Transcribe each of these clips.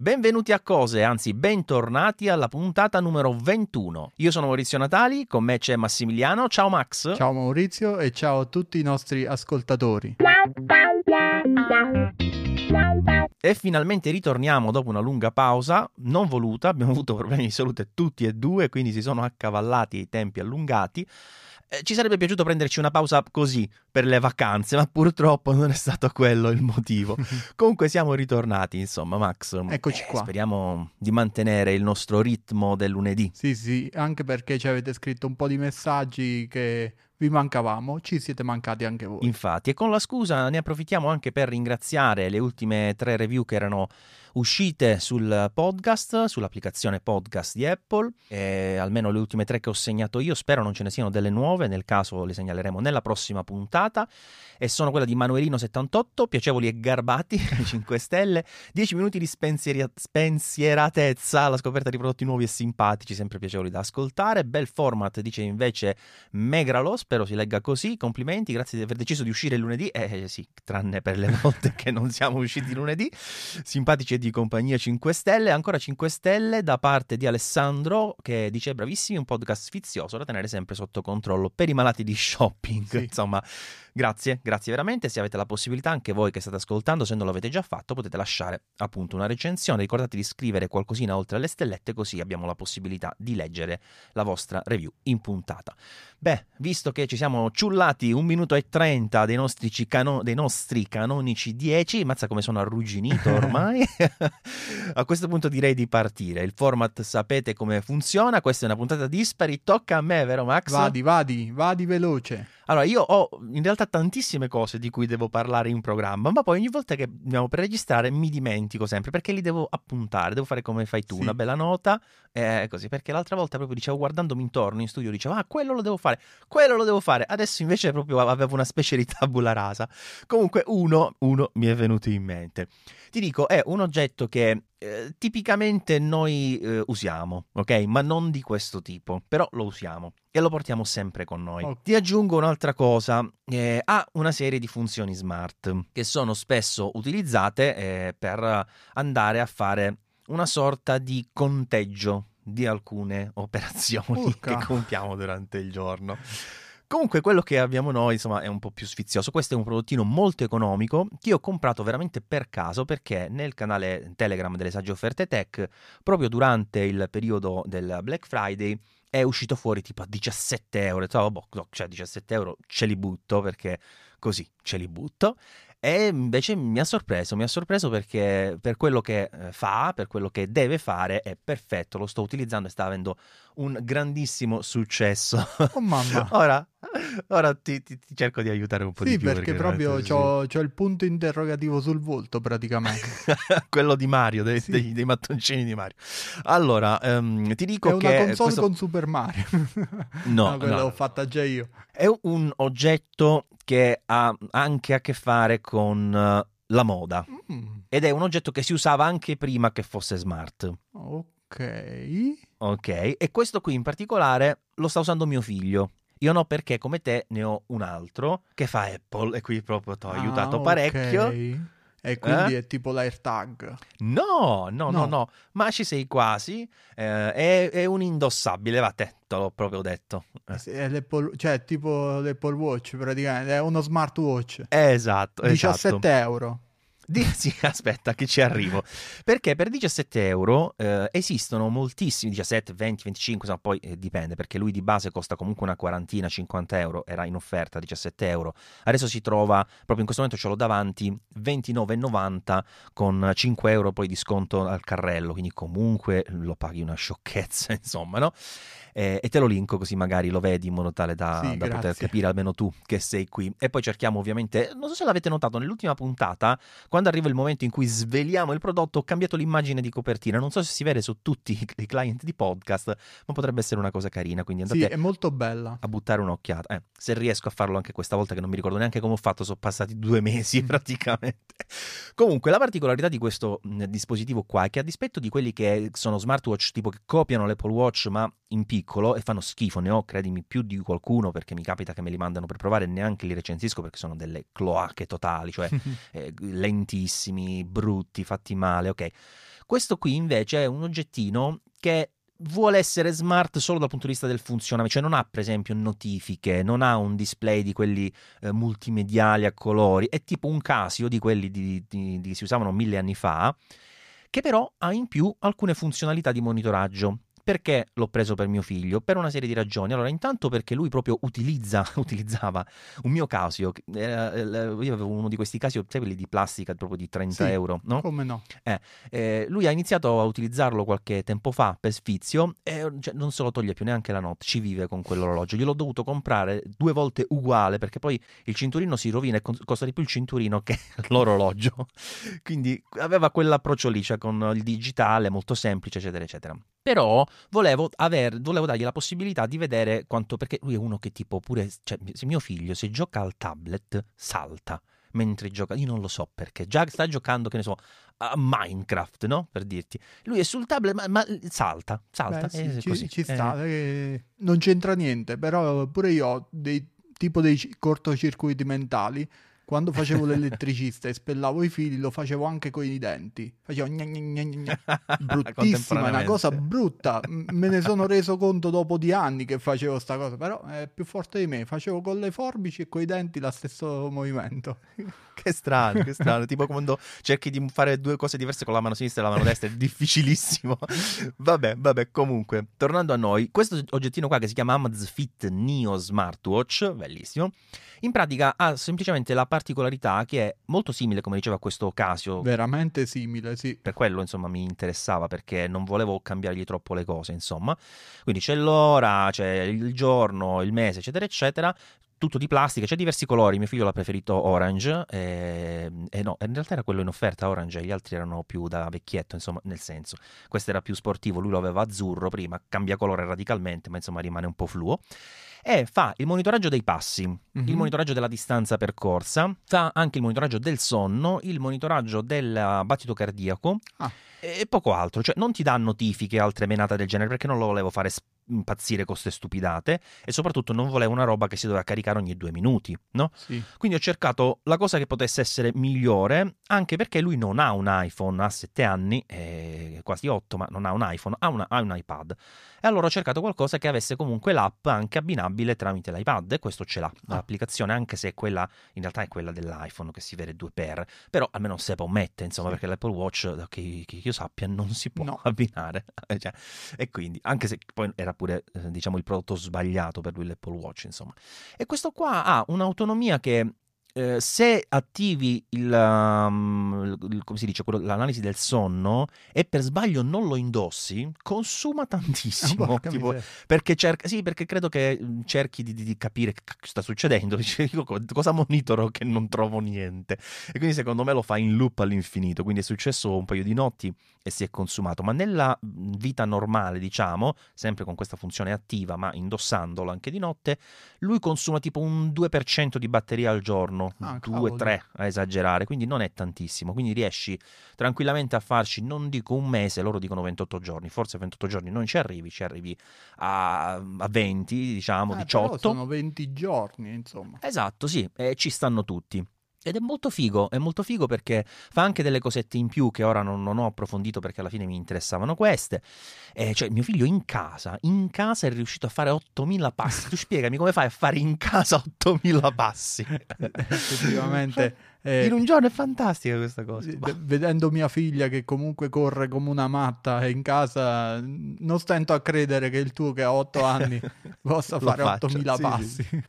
Benvenuti a Cose, anzi bentornati alla puntata numero 21. Io sono Maurizio Natali, con me c'è Massimiliano. Ciao Max. Ciao Maurizio e ciao a tutti i nostri ascoltatori. E finalmente ritorniamo dopo una lunga pausa, non voluta, abbiamo avuto problemi di salute tutti e due, quindi si sono accavallati i tempi allungati. Eh, ci sarebbe piaciuto prenderci una pausa così per le vacanze, ma purtroppo non è stato quello il motivo. Comunque siamo ritornati, insomma, Max. Eccoci eh, qua. Speriamo di mantenere il nostro ritmo del lunedì. Sì, sì, anche perché ci avete scritto un po' di messaggi che vi mancavamo, ci siete mancati anche voi. Infatti, e con la scusa ne approfittiamo anche per ringraziare le ultime tre review che erano uscite sul podcast, sull'applicazione podcast di Apple, e almeno le ultime tre che ho segnato io, spero non ce ne siano delle nuove, nel caso le segnaleremo nella prossima puntata, e sono quella di Manuelino78, piacevoli e garbati, 5 stelle, 10 minuti di spensieri- spensieratezza alla scoperta di prodotti nuovi e simpatici, sempre piacevoli da ascoltare, bel format, dice invece Megralo, spero si legga così, complimenti, grazie di aver deciso di uscire lunedì, eh sì, tranne per le volte che non siamo usciti lunedì, simpatici e di compagnia 5 stelle, ancora 5 stelle da parte di Alessandro che dice bravissimi, un podcast sfizioso da tenere sempre sotto controllo per i malati di shopping, Sì. insomma grazie, grazie veramente, se avete la possibilità anche voi che state ascoltando, se non l'avete già fatto potete lasciare appunto una recensione, ricordate di scrivere qualcosina oltre alle stellette così abbiamo la possibilità di leggere la vostra review in puntata. Beh, visto che ci siamo ciullati un minuto e trenta dei nostri, cicano- dei nostri canonici 10, mazza come sono arrugginito ormai, a questo punto direi di partire. Il format sapete come funziona, questa è una puntata dispari, tocca a me, vero Max? Vadi, vadi, vadi veloce. Allora, io ho in realtà tantissime cose di cui devo parlare in programma, ma poi ogni volta che andiamo per registrare mi dimentico sempre perché li devo appuntare, devo fare come fai tu, Sì. una bella nota, e così, perché l'altra volta proprio dicevo guardandomi intorno in studio, dicevo ah quello lo devo fare, quello lo devo fare, adesso invece proprio avevo una specie di tabula rasa. Comunque uno, uno mi è venuto in mente. Ti dico, è un oggetto che eh, tipicamente noi eh, usiamo, ok? Ma non di questo tipo, però lo usiamo e lo portiamo sempre con noi. Ok. Ti aggiungo un'altra cosa, eh, ha una serie di funzioni smart che sono spesso utilizzate eh, per andare a fare una sorta di conteggio di alcune operazioni Urca. che compiamo durante il giorno. Comunque quello che abbiamo noi insomma è un po' più sfizioso, questo è un prodottino molto economico che ho comprato veramente per caso perché nel canale Telegram delle sagge offerte tech proprio durante il periodo del Black Friday è uscito fuori tipo a 17 euro, ho detto, "Oh, boh, cioè 17 euro ce li butto perché così ce li butto. E invece mi ha sorpreso, mi ha sorpreso perché per quello che eh, fa, per quello che deve fare è perfetto, lo sto utilizzando e sta avendo un grandissimo successo. Oh mamma. Ora, ora ti, ti- ti cerco di aiutare un po' Sì, di più. perché proprio veramente, c'ho, c'ho il punto interrogativo sul volto praticamente. Quello di Mario, dei, Sì. dei- dei mattoncini di Mario. Allora, ehm, ti dico È una che console questo con Super Mario. No, no, l'ho no. fatta già io. è un oggetto che ha anche a che fare con eh, la moda Mm, ed è un oggetto che si usava anche prima che fosse smart. ok. Ok, e questo qui in particolare lo sta usando mio figlio. Io no, perché come te ne ho un altro che fa Apple e qui proprio ti ho Ah, aiutato ok. parecchio. E quindi Eh? è tipo l'AirTag. No, no, no, No. no, ma ci sei quasi. eh, è, è un indossabile, va te, te l'ho proprio detto. Eh, Sì, è l'Apple- cioè tipo l'Apple Watch praticamente, è uno smartwatch. Esatto, 17 esatto. euro. Di- sì, aspetta che ci arrivo. Perché per 17 euro eh, esistono moltissimi, 17, 20, 25, insomma, poi eh, dipende, perché lui di base costa comunque una quarantina, 50 euro, era in offerta 17 euro. Adesso si trova, proprio in questo momento ce l'ho davanti, 29,90 con 5 euro poi di sconto al carrello, quindi comunque lo paghi una sciocchezza, insomma, no? Eh, e te lo linko così magari lo vedi in modo tale da, Sì, da poter capire almeno tu che sei qui. E poi cerchiamo ovviamente, non so se l'avete notato, nell'ultima puntata quando arriva il momento in cui sveliamo il prodotto, ho cambiato l'immagine di copertina. Non so se si vede su tutti i- client di podcast, ma potrebbe essere una cosa carina. Quindi andate Sì, è molto bella. a buttare un'occhiata. Eh, se riesco a farlo anche questa volta, che non mi ricordo neanche come ho fatto, sono passati due mesi Mm. praticamente. Comunque, la particolarità di questo mh, dispositivo qua è che a dispetto di quelli che sono smartwatch tipo che copiano l'Apple Watch ma in piccolo e fanno schifo, ne ho, credimi, più di qualcuno perché mi capita che me li mandano per provare e neanche li recensisco perché sono delle cloache totali, cioè eh, lentissimi, brutti, fatti male, ok. Questo qui invece è un oggettino che vuole essere smart solo dal punto di vista del funzionamento, cioè non ha per esempio notifiche, non ha un display di quelli eh, multimediali a colori, è tipo un Casio di quelli di, di, di, che si usavano mille anni fa, che però ha in più alcune funzionalità di monitoraggio. Perché l'ho preso per mio figlio? Per una serie di ragioni. Allora, intanto perché lui proprio utilizza, utilizzava un mio Casio. Eh, io avevo uno di questi Casio, sai quelli di plastica, proprio di 30 Sì, euro, no? Come no? Eh, eh, lui ha iniziato a utilizzarlo qualche tempo fa per sfizio e cioè, non se lo toglie più neanche la notte, ci vive con quell'orologio. Gliel'ho dovuto comprare due volte uguale perché poi il cinturino si rovina e costa di più il cinturino che l'orologio. Quindi aveva quell'approccio lì, cioè con il digitale molto semplice, eccetera, eccetera. Però volevo, aver- volevo dargli la possibilità di vedere quanto, perché lui è uno che tipo pure, cioè se mio figlio se gioca al tablet salta mentre gioca, io non lo so perché, già sta giocando, che ne so, a Minecraft, no? Per dirti. Lui è sul tablet, ma, ma salta, salta. Beh, sì, ci, ci Eh, sta, eh, non c'entra niente, però pure io ho dei, tipo dei ci- cortocircuiti mentali. Quando facevo l'elettricista e spellavo i fili, lo facevo anche con i denti. Facevo gna gna gna gna bruttissima, una cosa brutta. Me ne sono reso conto dopo di anni che facevo sta cosa, però è più forte di me. Facevo con le forbici e con i denti lo stesso movimento. Che strano, che strano. tipo quando cerchi di fare due cose diverse con la mano sinistra e la mano destra, è difficilissimo. vabbè, vabbè, comunque, tornando a noi, questo oggettino qua che si chiama Amazfit Neo Smartwatch, bellissimo, in pratica ha semplicemente la particolarità che è molto simile, come diceva questo Casio, Veramente simile, sì. per quello insomma mi interessava perché non volevo cambiargli troppo le cose insomma. Quindi c'è l'ora c'è il giorno il mese eccetera eccetera tutto di plastica c'è diversi colori mio figlio l'ha preferito orange e, e no in realtà era quello in offerta orange e gli altri erano più da vecchietto insomma nel senso questo era più sportivo lui lo aveva azzurro prima cambia colore radicalmente ma insomma rimane un po' fluo e fa il monitoraggio dei passi, il Mhm. monitoraggio della distanza percorsa, fa anche il monitoraggio del sonno, il monitoraggio del battito cardiaco Ah. e poco altro. Cioè non ti dà notifiche altre menate del genere perché non lo volevo fare sp- impazzire con queste stupidate e soprattutto non volevo una roba che si doveva caricare ogni due minuti, no? Sì. Quindi ho cercato la cosa che potesse essere migliore, anche perché lui non ha un iPhone, ha 7 anni, eh, quasi 8, ma non ha un iPhone, ha, una- ha un iPad. E allora ho cercato qualcosa che avesse comunque l'app anche abbinabile tramite l'iPad, e questo ce l'ha, Ah. l'applicazione, anche se quella, in realtà è quella dell'iPhone che si vede due per, però almeno se può mettere, insomma, Sì. perché l'Apple Watch, da che, che io sappia, non si può No. abbinare. Cioè, e quindi, anche se poi era pure, eh, diciamo, il prodotto sbagliato per lui l'Apple Watch, insomma. E questo qua ha un'autonomia che eh, se attivi il, um, il- come si dice, quello- l'analisi del sonno e per sbaglio non lo indossi, consuma tantissimo. Porca tipo, perché, cerca, sì, perché credo che mm, cerchi di, di- di capire che sta succedendo. Dice, io co- cosa monitoro che non trovo niente. E quindi secondo me lo fa in loop all'infinito. Quindi è successo un paio di notti e si è consumato. Ma nella vita normale, diciamo, sempre con questa funzione attiva, ma indossandolo anche di notte, lui consuma tipo un 2% di batteria al giorno, Ah, cavolo. 2-3 a esagerare, quindi non è tantissimo. Quindi riesci tranquillamente a farci, non dico un mese, loro dicono 28 giorni, forse 28 giorni non ci arrivi, ci arrivi a, a 20, diciamo, Eh, però 18. sono 20 giorni, insomma. Esatto, sì, e ci stanno tutti. Ed è molto figo, è molto figo perché fa anche delle cosette in più che ora non, non ho approfondito perché alla fine mi interessavano queste. Eh, cioè, mio figlio in casa, in casa è riuscito a fare 8000 passi. Tu spiegami come fai a fare in casa 8000 passi? Effettivamente, eh, In un giorno è fantastica questa cosa. Sì, v- vedendo mia figlia che comunque corre come una matta in casa, non stento a credere che il tuo che ha 8 anni possa fare faccia, 8000 sì, passi.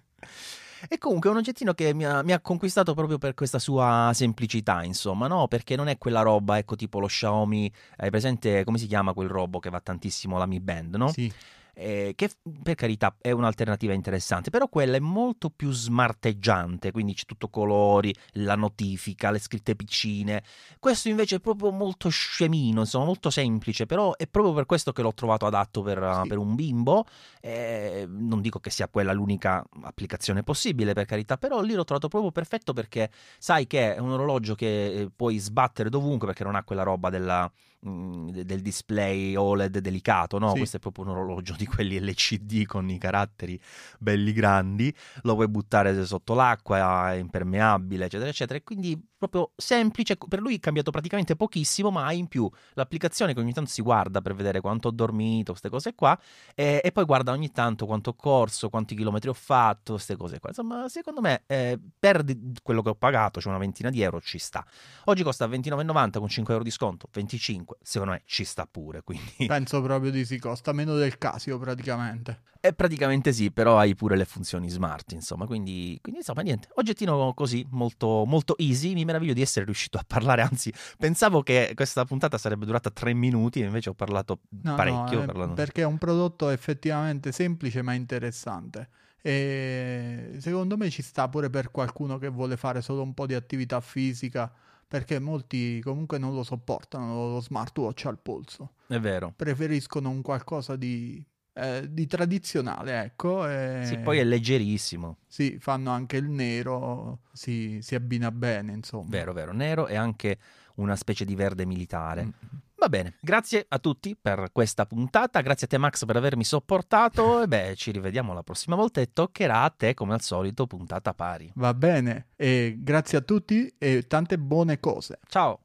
E comunque è un oggettino che mi ha, mi ha conquistato proprio per questa sua semplicità, insomma, no? Perché non è quella roba, ecco, tipo lo Xiaomi, hai presente come si chiama quel robo che va tantissimo la Mi Band, no? Sì, Eh, che per carità è un'alternativa interessante, però quella è molto più smarteggiante, quindi c'è tutto colori, la notifica, le scritte piccine. Questo invece è proprio molto scemino, insomma, molto semplice, però è proprio per questo che l'ho trovato adatto per, uh, Sì. per un bimbo. Eh, non dico che sia quella l'unica applicazione possibile, per carità, però lì l'ho trovato proprio perfetto perché sai che è un orologio che eh, puoi sbattere dovunque perché non ha quella roba della, mm, de- del display OLED delicato, no? Sì. Questo è proprio un orologio di quelli LCD con i caratteri belli grandi, lo puoi buttare sotto l'acqua, è impermeabile, eccetera, eccetera, e quindi proprio semplice, per lui è cambiato praticamente pochissimo, ma ha in più l'applicazione che ogni tanto si guarda per vedere quanto ho dormito, queste cose qua, e, e poi guarda ogni tanto quanto ho corso, quanti chilometri ho fatto, queste cose qua. Insomma, secondo me eh, per quello che ho pagato, cioè una ventina di euro, ci sta. Oggi costa 29,90 con 5 euro di sconto, 25, secondo me ci sta pure, quindi... Penso proprio di sì, costa meno del Casio praticamente. Eh, praticamente sì, però hai pure le funzioni smart, insomma, quindi, quindi insomma niente, oggettino così, molto, molto easy, mi meraviglio di essere riuscito a parlare, anzi pensavo che questa puntata sarebbe durata tre minuti, invece ho parlato No, parecchio. no, eh, parlando- perché è un prodotto effettivamente semplice ma interessante. E secondo me ci sta pure per qualcuno che vuole fare solo un po' di attività fisica, perché molti comunque non lo sopportano lo smartwatch al polso. È vero. Preferiscono un qualcosa di, eh, di tradizionale, ecco. E Sì, poi è leggerissimo, sì, fanno anche il nero, si, si abbina bene, insomma. vero, vero, nero e anche una specie di verde militare. Mm. Va bene, grazie a tutti per questa puntata, grazie a te Max per avermi sopportato e beh, ci rivediamo la prossima volta e toccherà a te come al solito puntata pari. Va bene, e grazie a tutti e tante buone cose. Ciao!